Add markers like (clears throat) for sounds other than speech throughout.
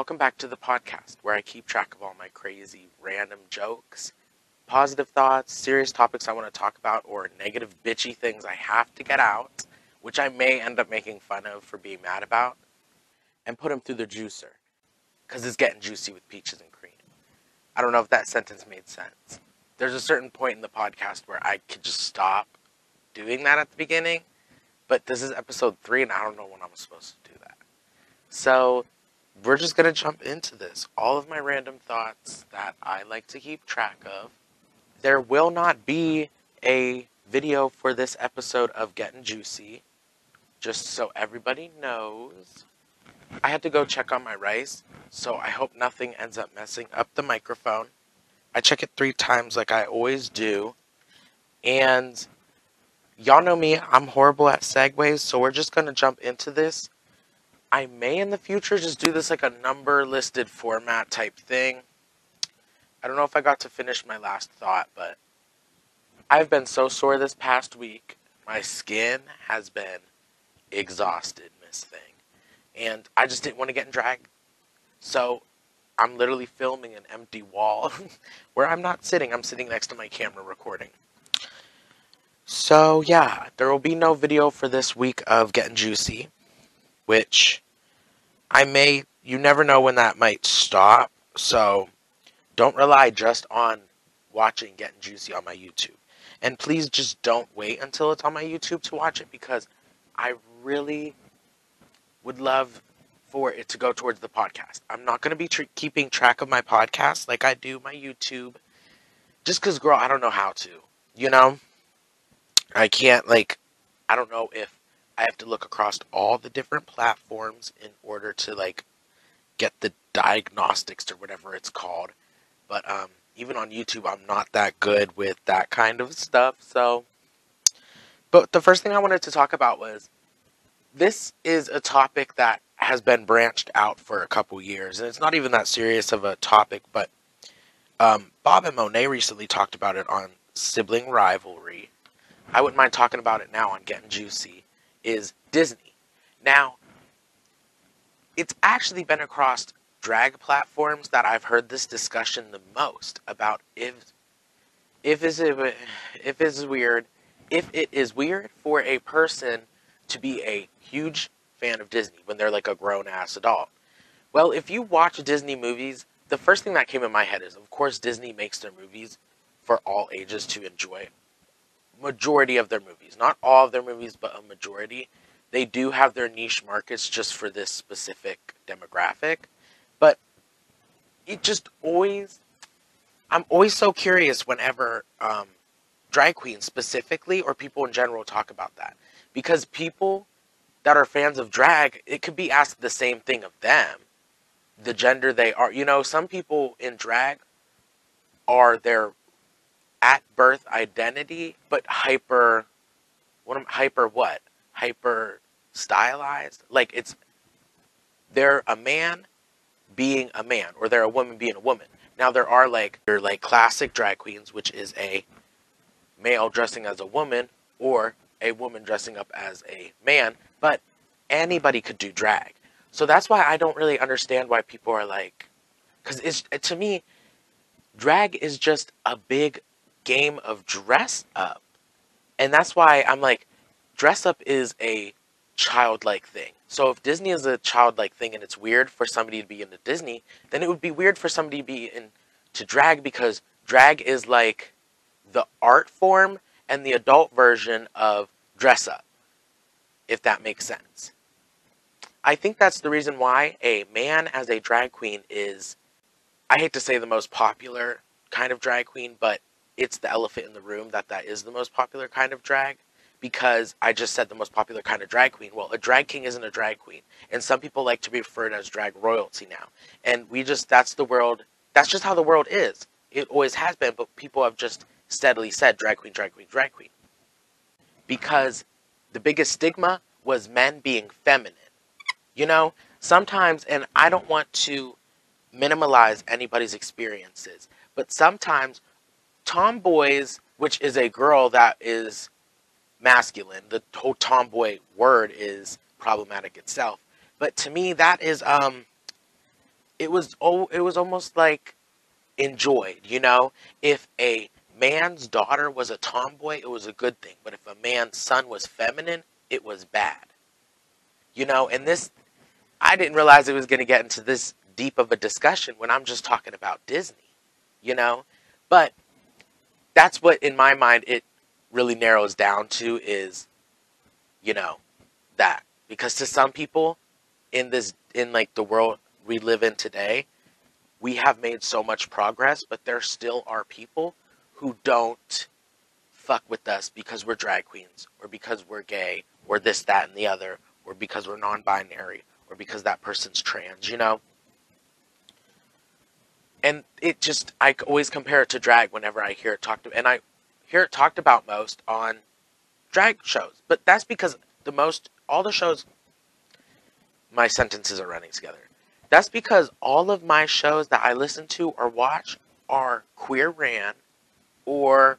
Welcome back to the podcast where I keep track of all my crazy random jokes, positive thoughts, serious topics I want to talk about, or negative bitchy things I have to get out, which I may end up making fun of for being mad about, and put them through the juicer because it's getting juicy with peaches and cream. I don't know if that sentence made sense. There's a certain point in the podcast where I could just stop doing that at the beginning, but this is episode three, and I don't know when I'm supposed to do that. So we're just going to jump into this. All of my random thoughts that I like to keep track of. There will not be a video for this episode of Getting Juicy, just so everybody knows. I had to go check on my rice, so I hope nothing ends up messing up the microphone. I check it three times like I always do. And y'all know me, I'm horrible at segues, so we're just going to jump into this I may in the future just do this like a number listed format type thing. I don't know if I got to finish my last thought, but I've been so sore this past week. My skin has been exhausted, Miss Thing. And I just didn't want to get in drag. So I'm literally filming an empty wall (laughs) where I'm not sitting. I'm sitting next to my camera recording. So yeah, there will be no video for this week of Getting Juicy which I may, you never know when that might stop. So don't rely just on watching Getting Juicy on my YouTube. And please just don't wait until it's on my YouTube to watch it because I really would love for it to go towards the podcast. I'm not going to be tr- keeping track of my podcast like I do my YouTube just because, girl, I don't know how to. You know? I can't, like, I don't know if I have to look across all the different platforms in order to like get the diagnostics or whatever it's called. But um, even on YouTube, I'm not that good with that kind of stuff. So, but the first thing I wanted to talk about was this is a topic that has been branched out for a couple years, and it's not even that serious of a topic. But um, Bob and Monet recently talked about it on sibling rivalry. I wouldn't mind talking about it now on Getting Juicy is Disney. Now, it's actually been across drag platforms that I've heard this discussion the most about if if is if is weird if it is weird for a person to be a huge fan of Disney when they're like a grown ass adult. Well, if you watch Disney movies, the first thing that came in my head is of course Disney makes their movies for all ages to enjoy majority of their movies, not all of their movies, but a majority, they do have their niche markets just for this specific demographic. But it just always, I'm always so curious whenever um, drag queens specifically or people in general talk about that. Because people that are fans of drag, it could be asked the same thing of them, the gender they are. You know, some people in drag are their at birth identity, but hyper, what am hyper what? Hyper stylized. Like it's they're a man being a man, or they're a woman being a woman. Now there are like they're like classic drag queens, which is a male dressing as a woman or a woman dressing up as a man, but anybody could do drag. So that's why I don't really understand why people are like, because it's to me, drag is just a big game of dress up. And that's why I'm like, dress up is a childlike thing. So if Disney is a childlike thing and it's weird for somebody to be into Disney, then it would be weird for somebody to be into drag because drag is like the art form and the adult version of dress up, if that makes sense. I think that's the reason why a man as a drag queen is, I hate to say the most popular kind of drag queen, but it's the elephant in the room that that is the most popular kind of drag because I just said the most popular kind of drag queen. Well, a drag king isn't a drag queen, and some people like to be referred as drag royalty now. And we just that's the world. That's just how the world is. It always has been, but people have just steadily said drag queen, drag queen, drag queen. Because the biggest stigma was men being feminine. You know, sometimes, and I don't want to minimalize anybody's experiences, but sometimes tomboys, which is a girl that is masculine, the whole tomboy word is problematic itself. But to me, that is um, it was oh it was almost like enjoyed, you know? If a man's daughter was a tomboy, it was a good thing. But if a man's son was feminine, it was bad. You know, and this I didn't realize it was going to get into this deep of a discussion when I'm just talking about Disney, you know? But that's what in my mind it really narrows down to is you know that. Because to some people in this in like the world we live in today we have made so much progress but there still are people who don't fuck with us because we're drag queens or because we're gay or this that and the other or because we're non-binary or because that person's trans you know and it just i always compare it to drag whenever i hear it talked and i hear it talked about most on drag shows. But that's because the most, all the shows, my sentences are running together. That's because all of my shows that I listen to or watch are queer ran or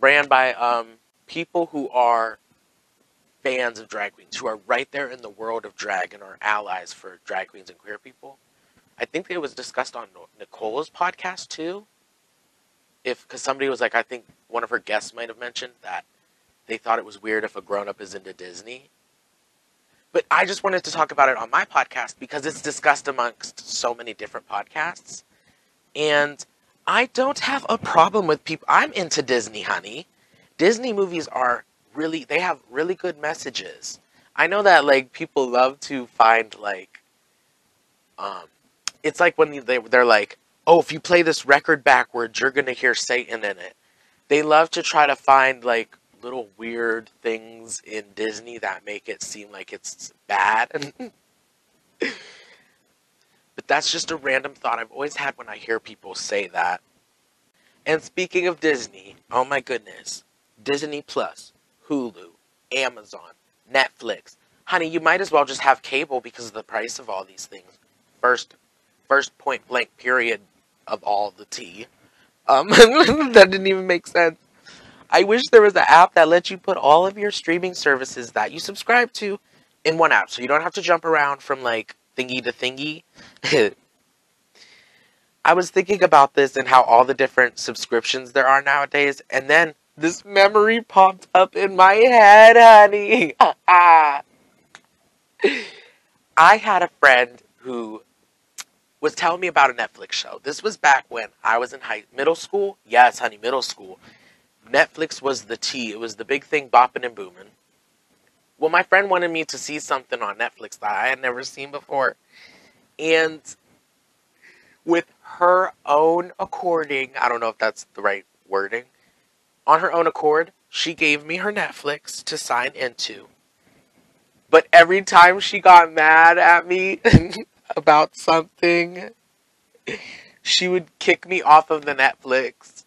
ran by um, people who are fans of drag queens, who are right there in the world of drag and are allies for drag queens and queer people. I think it was discussed on Nicole's podcast too if because somebody was like, I think one of her guests might have mentioned that they thought it was weird if a grown up is into Disney. But I just wanted to talk about it on my podcast because it's discussed amongst so many different podcasts. And I don't have a problem with people. I'm into Disney, honey. Disney movies are really, they have really good messages. I know that, like, people love to find, like, um, it's like when they, they're like, oh, if you play this record backwards, you're going to hear Satan in it. They love to try to find like little weird things in Disney that make it seem like it's bad. (laughs) but that's just a random thought I've always had when I hear people say that. And speaking of Disney, oh my goodness, Disney Plus, Hulu, Amazon, Netflix. Honey, you might as well just have cable because of the price of all these things. First, first point blank period of all the tea. Um, (laughs) that didn't even make sense. I wish there was an app that lets you put all of your streaming services that you subscribe to in one app, so you don't have to jump around from like thingy to thingy. (laughs) I was thinking about this and how all the different subscriptions there are nowadays, and then this memory popped up in my head, honey. (laughs) I had a friend who was telling me about a Netflix show. This was back when I was in high middle school. Yes, honey, middle school. Netflix was the T. It was the big thing, bopping and booming. Well, my friend wanted me to see something on Netflix that I had never seen before, and with her own according, I don't know if that's the right wording. On her own accord, she gave me her Netflix to sign into. But every time she got mad at me (laughs) about something, she would kick me off of the Netflix.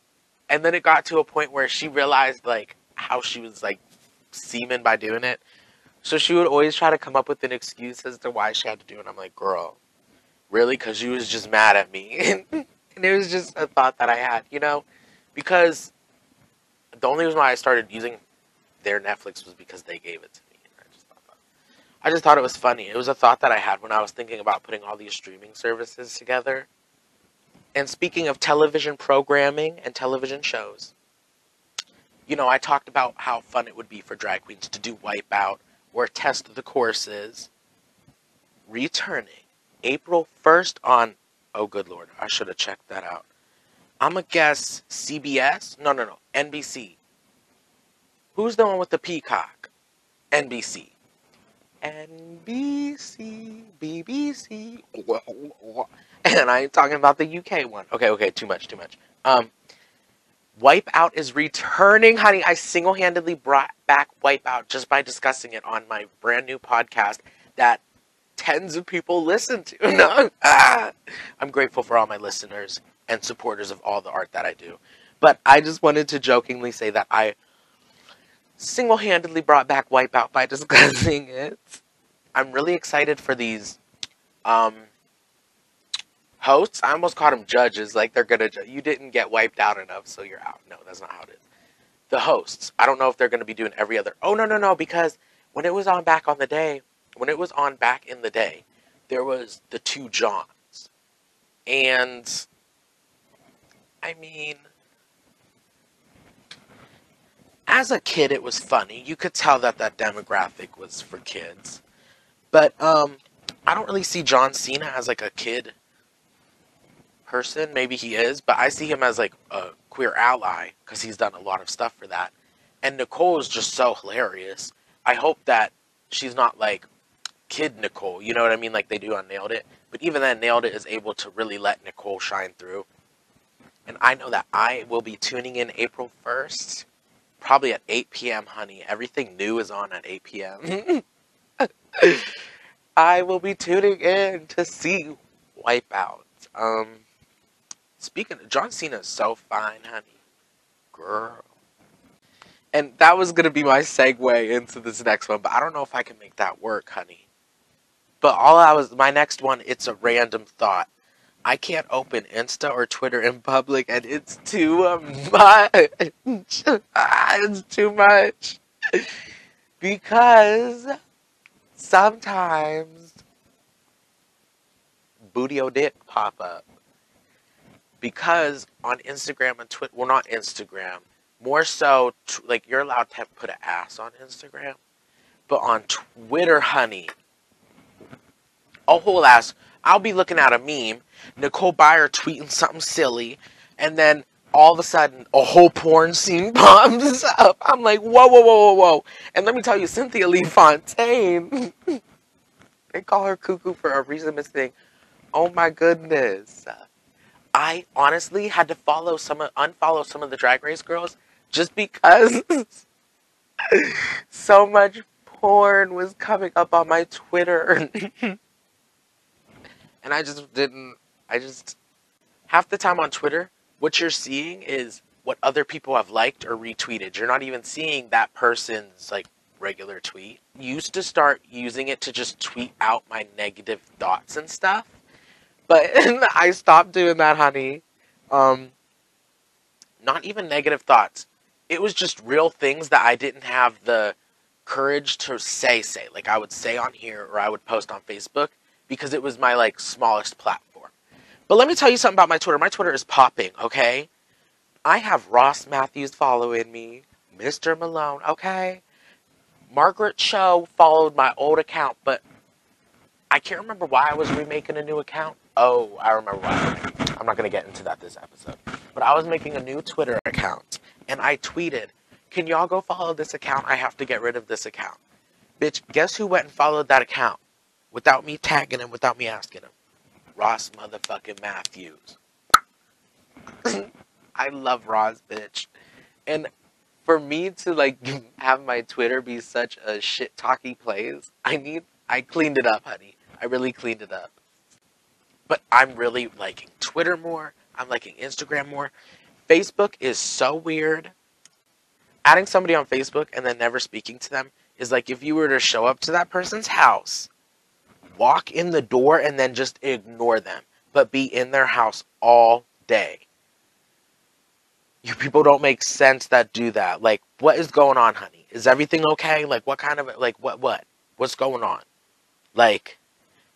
And then it got to a point where she realized like how she was like seeming by doing it. So she would always try to come up with an excuse as to why she had to do it. I'm like, girl, really? Because she was just mad at me. (laughs) and it was just a thought that I had, you know? Because the only reason why I started using their Netflix was because they gave it to me. I just thought it was funny. It was a thought that I had when I was thinking about putting all these streaming services together. And speaking of television programming and television shows, you know, I talked about how fun it would be for drag queens to do Wipeout or test the courses. Returning April 1st on, oh, good lord, I should have checked that out. I'm a guess CBS? No, no, no, NBC. Who's the one with the peacock? NBC. NBC, BBC. And I ain't talking about the UK one. Okay, okay, too much, too much. Um, Wipeout is returning, honey. I single handedly brought back Wipeout just by discussing it on my brand new podcast that tens of people listen to. (laughs) No, ah, I'm grateful for all my listeners and supporters of all the art that I do. But I just wanted to jokingly say that I single handedly brought back Wipeout by (laughs) discussing it. I'm really excited for these um, hosts. I almost called them judges. Like they're gonna, ju- you didn't get wiped out enough, so you're out. No, that's not how it is. The hosts. I don't know if they're gonna be doing every other. Oh no no no! Because when it was on back on the day, when it was on back in the day, there was the two Johns. And I mean as a kid it was funny. You could tell that that demographic was for kids. But um I don't really see John Cena as like a kid person. Maybe he is, but I see him as like a queer ally because he's done a lot of stuff for that. And Nicole is just so hilarious. I hope that she's not like kid Nicole, you know what I mean? Like they do on Nailed It. But even then, Nailed It is able to really let Nicole shine through. And I know that I will be tuning in April 1st, probably at 8 p.m., honey. Everything new is on at 8 p.m. (laughs) I will be tuning in to see Wipeout. Um, speaking of, John Cena is so fine, honey. Girl. And that was going to be my segue into this next one, but I don't know if I can make that work, honey. But all I was, my next one, it's a random thought. I can't open Insta or Twitter in public, and it's too much. (laughs) it's too much. Because sometimes booty o dick pop up. Because on Instagram and Twitter, well, not Instagram, more so, like, you're allowed to put an ass on Instagram. But on Twitter, honey, a whole ass. I'll be looking at a meme, Nicole Byer tweeting something silly, and then all of a sudden a whole porn scene (laughs) pops up. I'm like, whoa, whoa, whoa, whoa, whoa. And let me tell you, Cynthia Lee Fontaine, (laughs) they call her cuckoo for a reason, Miss Thing. Oh my goodness. I honestly had to follow some of, unfollow some of the drag race girls just because (laughs) so much porn was coming up on my Twitter. And I just didn't. I just half the time on Twitter, what you're seeing is what other people have liked or retweeted. You're not even seeing that person's like regular tweet. Used to start using it to just tweet out my negative thoughts and stuff, but (laughs) I stopped doing that, honey. Um, not even negative thoughts. It was just real things that I didn't have the courage to say say. Like I would say on here or I would post on Facebook because it was my like smallest platform. But let me tell you something about my Twitter. My Twitter is popping, okay? I have Ross Mathews following me, Mr. Malone, okay? Margaret Cho followed my old account, but I can't remember why I was remaking a new account. Oh, I remember why. I'm not going to get into that this episode. But I was making a new Twitter account, and I tweeted, Can y'all go follow this account? I have to get rid of this account. Bitch, guess who went and followed that account? Without me tagging him, without me asking him. Ross motherfucking Mathews. (clears throat) I love Ross, bitch. And for me to like (laughs) have my Twitter be such a shit talky place, I need I cleaned it up, honey. I really cleaned it up. But I'm really liking Twitter more. I'm liking Instagram more. Facebook is so weird. Adding somebody on Facebook and then never speaking to them is like if you were to show up to that person's house walk in the door and then just ignore them, but be in their house all day. You people don't make sense that do that. Like, what is going on, honey? Is everything okay? Like, what kind of, like, what, what? What's going on? Like,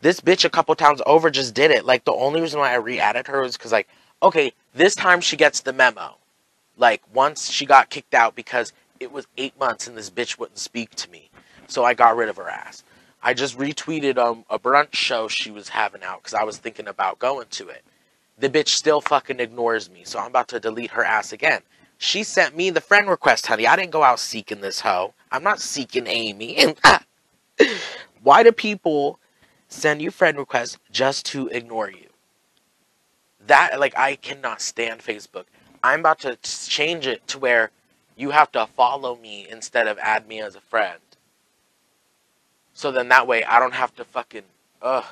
this bitch a couple towns over just did it. Like, the only reason why I re added her was because, like, okay, this time she gets the memo. Like, once she got kicked out because it was eight months and this bitch wouldn't speak to me. So I got rid of her ass. I just retweeted um, a brunch show she was having out because I was thinking about going to it. The bitch still fucking ignores me, so I'm about to delete her ass again. She sent me the friend request, honey. I didn't go out seeking this hoe. I'm not seeking Amy. (laughs) Why do people send you friend requests just to ignore you? That, like, I cannot stand Facebook. I'm about to change it to where you have to follow me instead of add me as a friend. So then that way I don't have to fucking, ugh,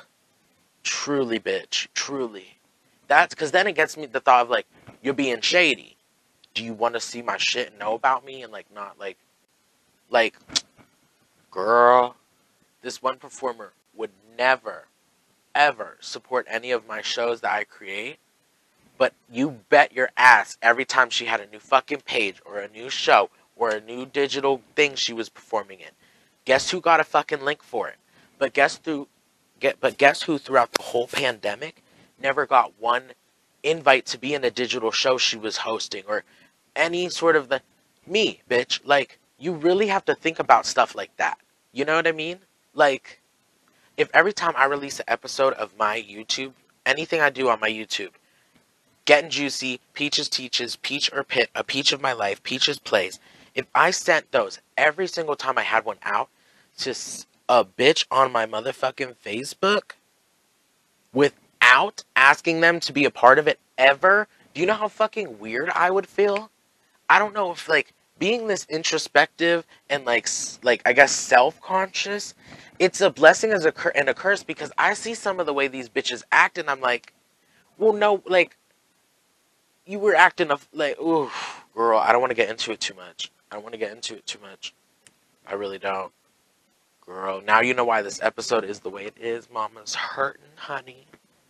truly, bitch, truly. That's because then it gets me the thought of like, you're being shady. Do you want to see my shit and know about me and like not like, like, girl, this one performer would never, ever support any of my shows that I create. But you bet your ass every time she had a new fucking page or a new show or a new digital thing she was performing in Guess who got a fucking link for it? But guess through Get, but guess who throughout the whole pandemic never got one invite to be in a digital show she was hosting or any sort of the me, bitch. Like you really have to think about stuff like that. You know what I mean? Like if every time I release an episode of my YouTube, anything I do on my YouTube, Getting Juicy, Peaches Teaches, Peach or Pit, A Peach of My Life, Peaches Plays, if I sent those every single time I had one out to a bitch on my motherfucking Facebook without asking them to be a part of it ever, do you know how fucking weird I would feel? I don't know if like being this introspective and like like I guess self-conscious, it's a blessing as a cur- and a curse because I see some of the way these bitches act and I'm like, well no, like you were acting of like, ooh, girl, I don't want to get into it too much. I don't want to get into it too much. I really don't. Girl, now you know why this episode is the way it is. Mama's hurting, honey.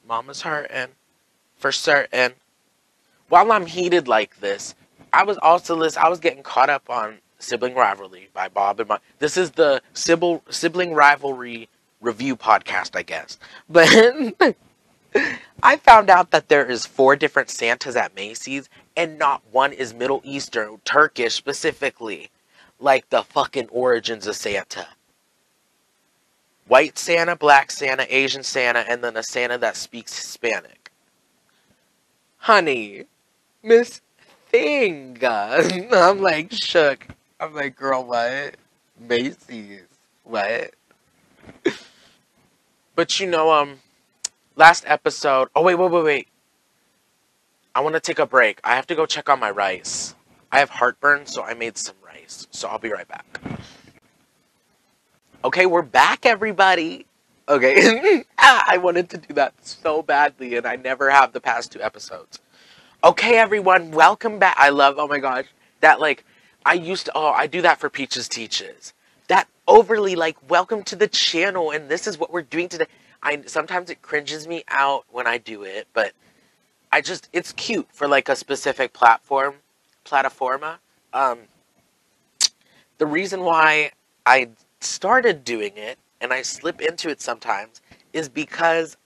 Mama's hurting. For certain. While I'm heated like this, I was also listening, I was getting caught up on Sibling Rivalry by Bob and my this is the sibling sibling rivalry review podcast, I guess. (laughs) But I found out that there is four different Santas at Macy's and not one is Middle Eastern, Turkish specifically. Like the fucking origins of Santa. White Santa, Black Santa, Asian Santa, and then a Santa that speaks Hispanic. Honey, Miss Thing. (laughs) I'm like shook. I'm like, girl, what? Macy's. What? (laughs) but you know, um, last episode. Oh, wait, wait, wait, wait. I want to take a break. I have to go check on my rice. I have heartburn, so I made some rice. So I'll be right back. Okay, we're back, everybody. Okay. (laughs) Ah, I wanted to do that so badly, and I never have the past two episodes. Okay, everyone, welcome back. I love, oh my gosh, that like, I used to, oh, I do that for Peaches Teaches. That overly like, welcome to the channel, and this is what we're doing today. I sometimes it cringes me out when I do it, but I just it's cute for like a specific platform, plataforma. Um, the reason why I started doing it and I slip into it sometimes is because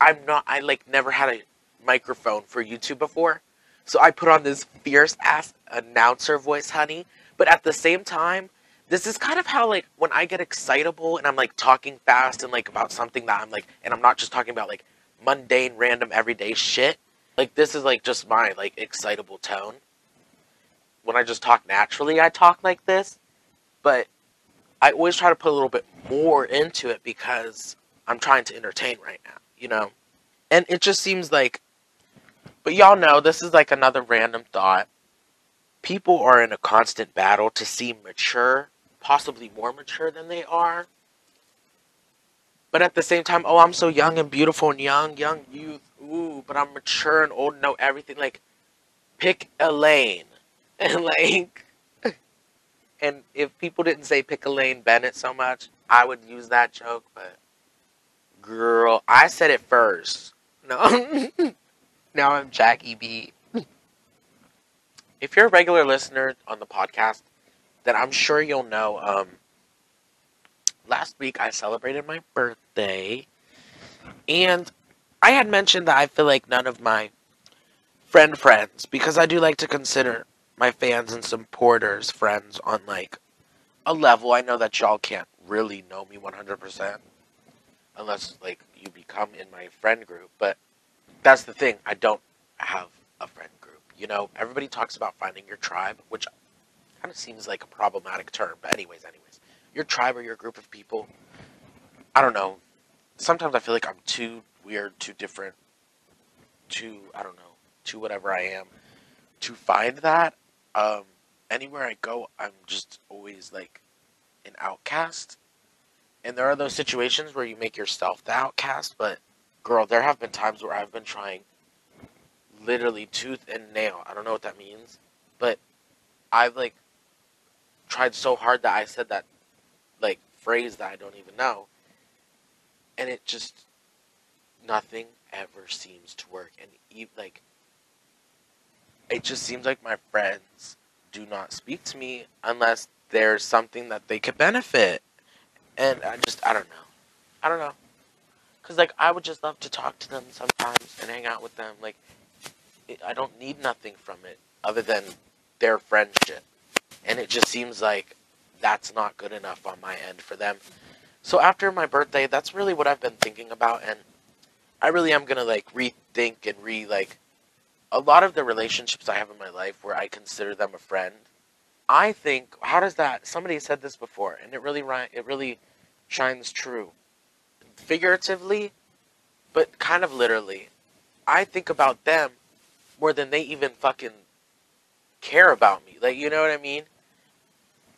I'm not I like never had a microphone for YouTube before. So I put on this fierce ass announcer voice, honey. But at the same time, this is kind of how like when I get excitable and I'm like talking fast and like about something that I'm like and I'm not just talking about like mundane random everyday shit. Like this is like just my like excitable tone. When I just talk naturally, I talk like this. But I always try to put a little bit more into it because I'm trying to entertain right now, you know? And it just seems like but y'all know this is like another random thought. People are in a constant battle to seem mature possibly more mature than they are. But at the same time, oh, I'm so young and beautiful and young, young youth. Ooh, but I'm mature and old and know everything. Like, pick a lane. (laughs) And like, and if people didn't say pick a lane Bennett so much, I would use that joke. But girl, I said it first. (laughs) No, now I'm Jackie B. (laughs) If you're a regular listener on the podcast, that I'm sure you'll know. Um, last week I celebrated my birthday, and I had mentioned that I feel like none of my friend friends, because I do like to consider my fans and supporters friends on like a level. I know that y'all can't really know me 100% unless like you become in my friend group, but that's the thing. I don't have a friend group. You know, everybody talks about finding your tribe, which kind of seems like a problematic term. But anyways, anyways, your tribe or your group of people. I don't know. Sometimes I feel like I'm too weird, too different, too I don't know, too whatever I am, to find that. Um, anywhere I go, I'm just always like an outcast. And there are those situations where you make yourself the outcast, but girl, there have been times where I've been trying literally tooth and nail. I don't know what that means, but I've like tried so hard that I said that like phrase that I don't even know. And it just nothing ever seems to work and even like it just seems like my friends do not speak to me unless there's something that they could benefit. And I just I don't know. I don't know. Cause like I would just love to talk to them sometimes and hang out with them. Like I don't need nothing from it other than their friendship, and it just seems like that's not good enough on my end for them. So after my birthday, that's really what I've been thinking about, and I really am gonna like rethink and re like a lot of the relationships I have in my life where I consider them a friend. I think how does that? Somebody said this before, and it really it really shines true figuratively, but kind of literally. I think about them more than they even fucking care about me. Like, you know what I mean?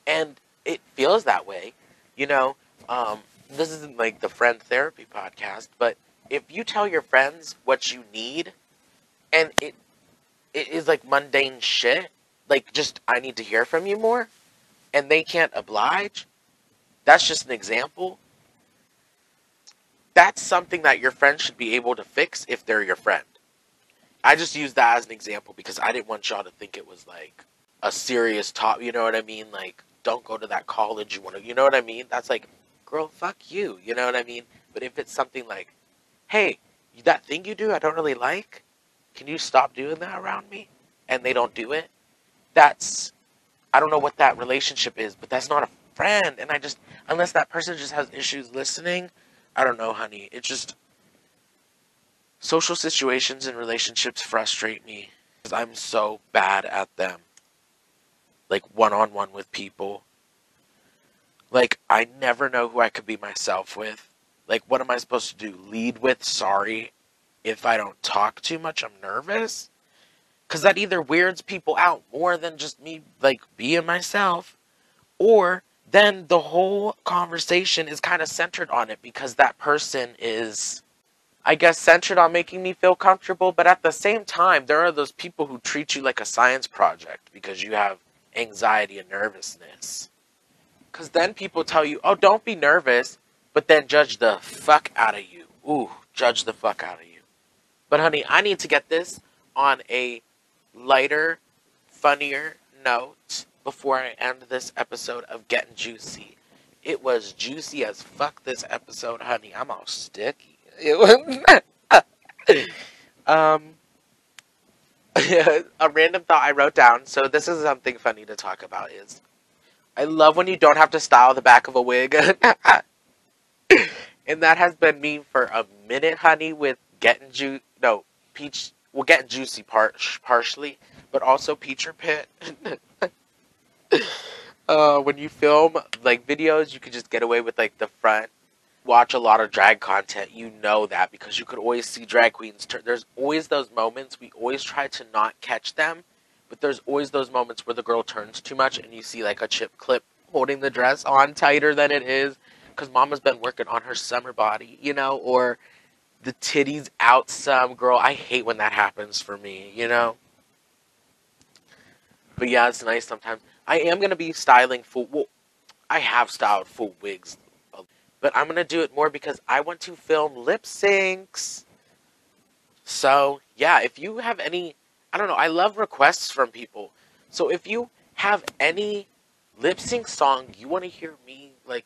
And it feels that way. You know, um, this isn't like the friend therapy podcast, but if you tell your friends what you need and it it is like mundane shit, like just I need to hear from you more and they can't oblige, that's just an example that's something that your friend should be able to fix if they're your friend. I just use that as an example because I didn't want y'all to think it was like a serious talk. You know what I mean? Like, don't go to that college you want to. You know what I mean? That's like, girl, fuck you. You know what I mean? But if it's something like, hey, that thing you do, I don't really like. Can you stop doing that around me? And they don't do it. That's, I don't know what that relationship is, but that's not a friend. And I just, unless that person just has issues listening I don't know, honey. It just social situations and relationships frustrate me because I'm so bad at them. Like one on one with people. Like I never know who I could be myself with. Like what am I supposed to do? Lead with sorry if I don't talk too much, I'm nervous? Cuz that either weirds people out more than just me like being myself or then the whole conversation is kind of centered on it because that person is I guess centered on making me feel comfortable, but at the same time, there are those people who treat you like a science project because you have anxiety and nervousness. Because then people tell you, oh, don't be nervous, but then judge the fuck out of you. Ooh, judge the fuck out of you. But honey, I need to get this on a lighter, funnier note before I end this episode of Getting Juicy. It was juicy as fuck this episode, honey. I'm all sticky. It was (laughs) um (laughs) a random thought I wrote down. So this is something funny to talk about is I love when you don't have to style the back of a wig. (laughs) and that has been me for a minute, honey, with getting ju no, peach well getting juicy part partially, but also Peach or Pit. (laughs) uh, when you film like videos, you can just get away with like the front. Watch a lot of drag content, you know that because you could always see drag queens. There's always those moments. We always try to not catch them, but there's always those moments where the girl turns too much and you see like a chip clip holding the dress on tighter than it is because mama's been working on her summer body, you know, or the titties out some girl. I hate when that happens for me, you know. But yeah, it's nice sometimes. I am to be styling full. Well, I have styled full wigs, but I'm going to do it more because I want to film lip syncs. So, yeah, if you have any, I don't know, I love requests from people. So, if you have any lip sync song you want to hear me, like,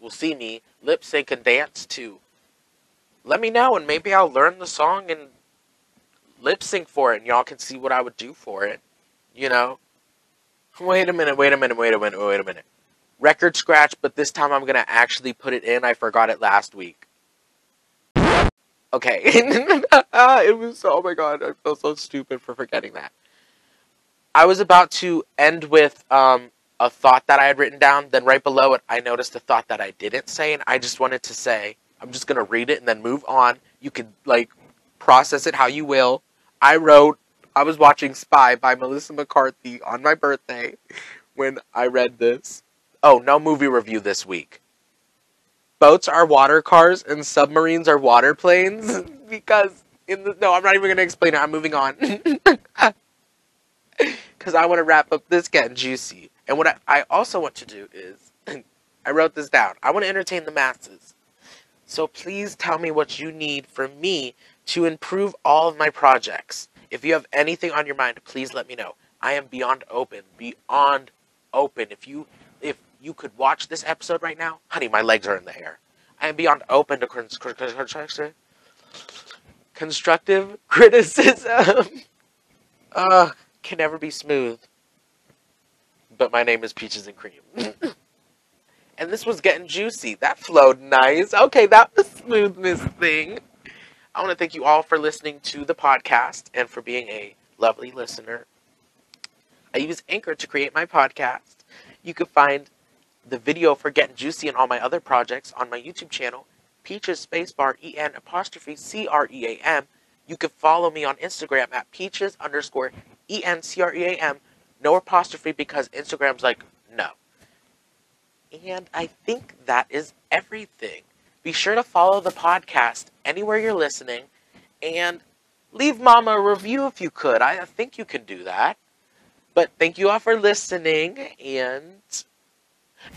will see me lip sync and dance to, let me know and maybe I'll learn the song and lip sync for it and y'all can see what I would do for it. You know? Wait a minute, wait a minute, wait a minute, wait a minute. Record scratch, but this time I'm gonna actually put it in. I forgot it last week. Okay. (laughs) it was, oh my god, I feel so stupid for forgetting that. I was about to end with um, a thought that I had written down. Then right below it, I noticed a thought that I didn't say, and I just wanted to say, I'm just gonna read it and then move on. You could like process it how you will. I wrote I was watching Spy by Melissa McCarthy on my birthday (laughs) when I read this. Oh, no movie review this week. Boats are water cars and submarines are water planes (laughs) because in the no, I'm not even going to explain it. I'm moving on. (laughs) Cuz I want to wrap up this getting juicy. And what I, I also want to do is (clears throat) I wrote this down. I want to entertain the masses. So please tell me what you need from me to improve all of my projects. If you have anything on your mind, please let me know. I am beyond open, beyond open. If you if you could watch this episode right now, honey, my legs are in the air. I am beyond open to constructive constructive (laughs) criticism. uh, can never be smooth. But my name is Peaches and Cream. (laughs) and this was getting juicy. That flowed nice. Okay, that was smoothness thing. I want to thank you all for listening to the podcast and for being a lovely listener. I use Anchor to create my podcast. You can find the video for Getting Juicy and all my other projects on my YouTube channel, Peaches Spacebar En apostrophe C R E A M. You can follow me on Instagram at Peaches underscore E N C R E A M. No apostrophe because Instagram's like, no. And I think that is everything. Be sure to follow the podcast anywhere you're listening and leave Mama a review if you could. I think you can do that. But thank you all for listening, and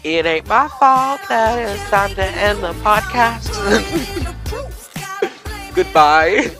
it ain't my fault that it's time to end the podcast. (laughs) Goodbye.